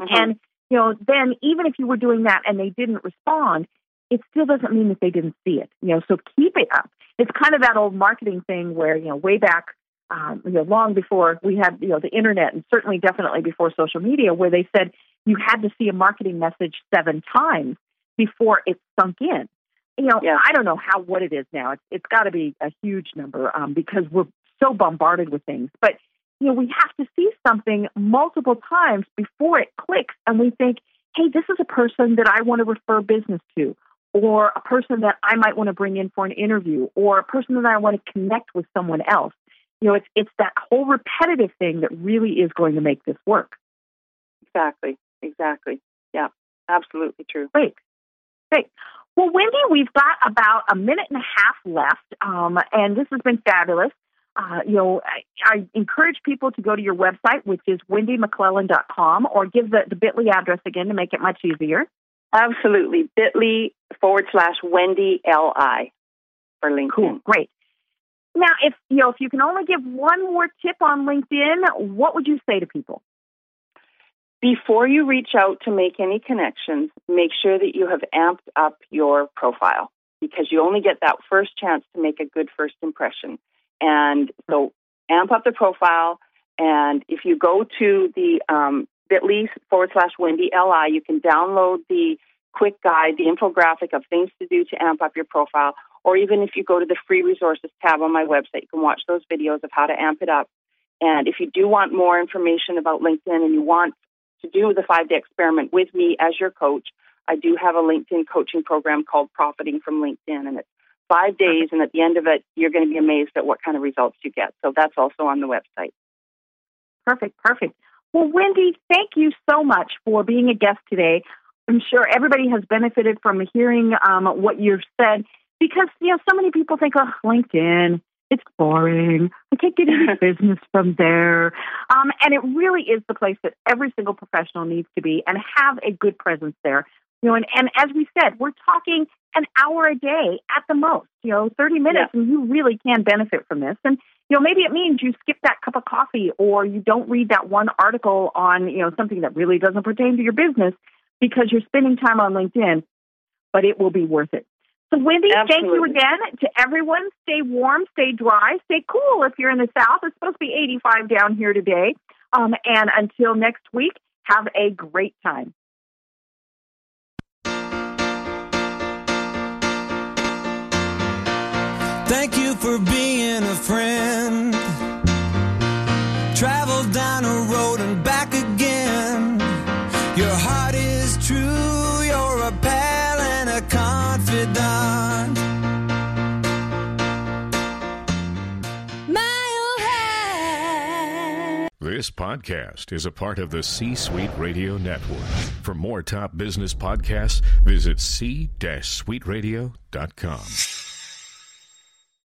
Mhm. And you know, then even if you were doing that and they didn't respond, it still doesn't mean that they didn't see it. You know, so keep it up. It's kind of that old marketing thing where you know, way back, um, you know, long before we had you know the internet, and certainly definitely before social media, where they said you had to see a marketing message seven times before it sunk in. You know, Yeah. I don't know how what it is now. It's it's got to be a huge number um, because we're so bombarded with things, but you know, we have to see something multiple times before it clicks and we think, hey, this is a person that I want to refer business to, or a person that I might want to bring in for an interview, or a person that I want to connect with someone else. You know, it's it's that whole repetitive thing that really is going to make this work. Exactly. Exactly. Yeah. Absolutely true. Great. Great. Well, Wendy, we've got about a minute and a half left, um, and this has been fabulous. Uh, you know, I, I encourage people to go to your website, which is wendymcclelland.com, or give the, the bit.ly address again to make it much easier. Absolutely. Bit.ly forward slash Wendy L.I. for LinkedIn. Cool. Great. Now, if you know, if you can only give one more tip on LinkedIn, what would you say to people? Before you reach out to make any connections, make sure that you have amped up your profile because you only get that first chance to make a good first impression. And so amp up the profile. And if you go to the um, bit.ly forward slash Wendy LI, you can download the quick guide, the infographic of things to do to amp up your profile. Or even if you go to the free resources tab on my website, you can watch those videos of how to amp it up. And if you do want more information about LinkedIn and you want to do the five day experiment with me as your coach, I do have a LinkedIn coaching program called Profiting from LinkedIn. And it's five days. And at the end of it, you're going to be amazed at what kind of results you get. So that's also on the website. Perfect, perfect. Well, Wendy, thank you so much for being a guest today. I'm sure everybody has benefited from hearing um, what you've said because you know so many people think, "Oh, LinkedIn, it's boring. I can't get any business from there." Um, and it really is the place that every single professional needs to be and have a good presence there. You know, and, and as we said, we're talking an hour a day at the most. You know, 30 minutes, and you really can benefit from this. And you know, maybe it means you skip that cup of coffee or you don't read that one article on you know something that really doesn't pertain to your business because you're spending time on LinkedIn. But it will be worth it. So, Wendy, thank you again to everyone. Stay warm, stay dry, stay cool if you're in the South. It's supposed to be 85 down here today. Um, and until next week, have a great time. Thank you for being a friend. Travel down a road and back again. Your heart is true, you're a pal and a confidant. This podcast is a part of the C Suite Radio Network. For more top business podcasts, visit c-suiteradio.com.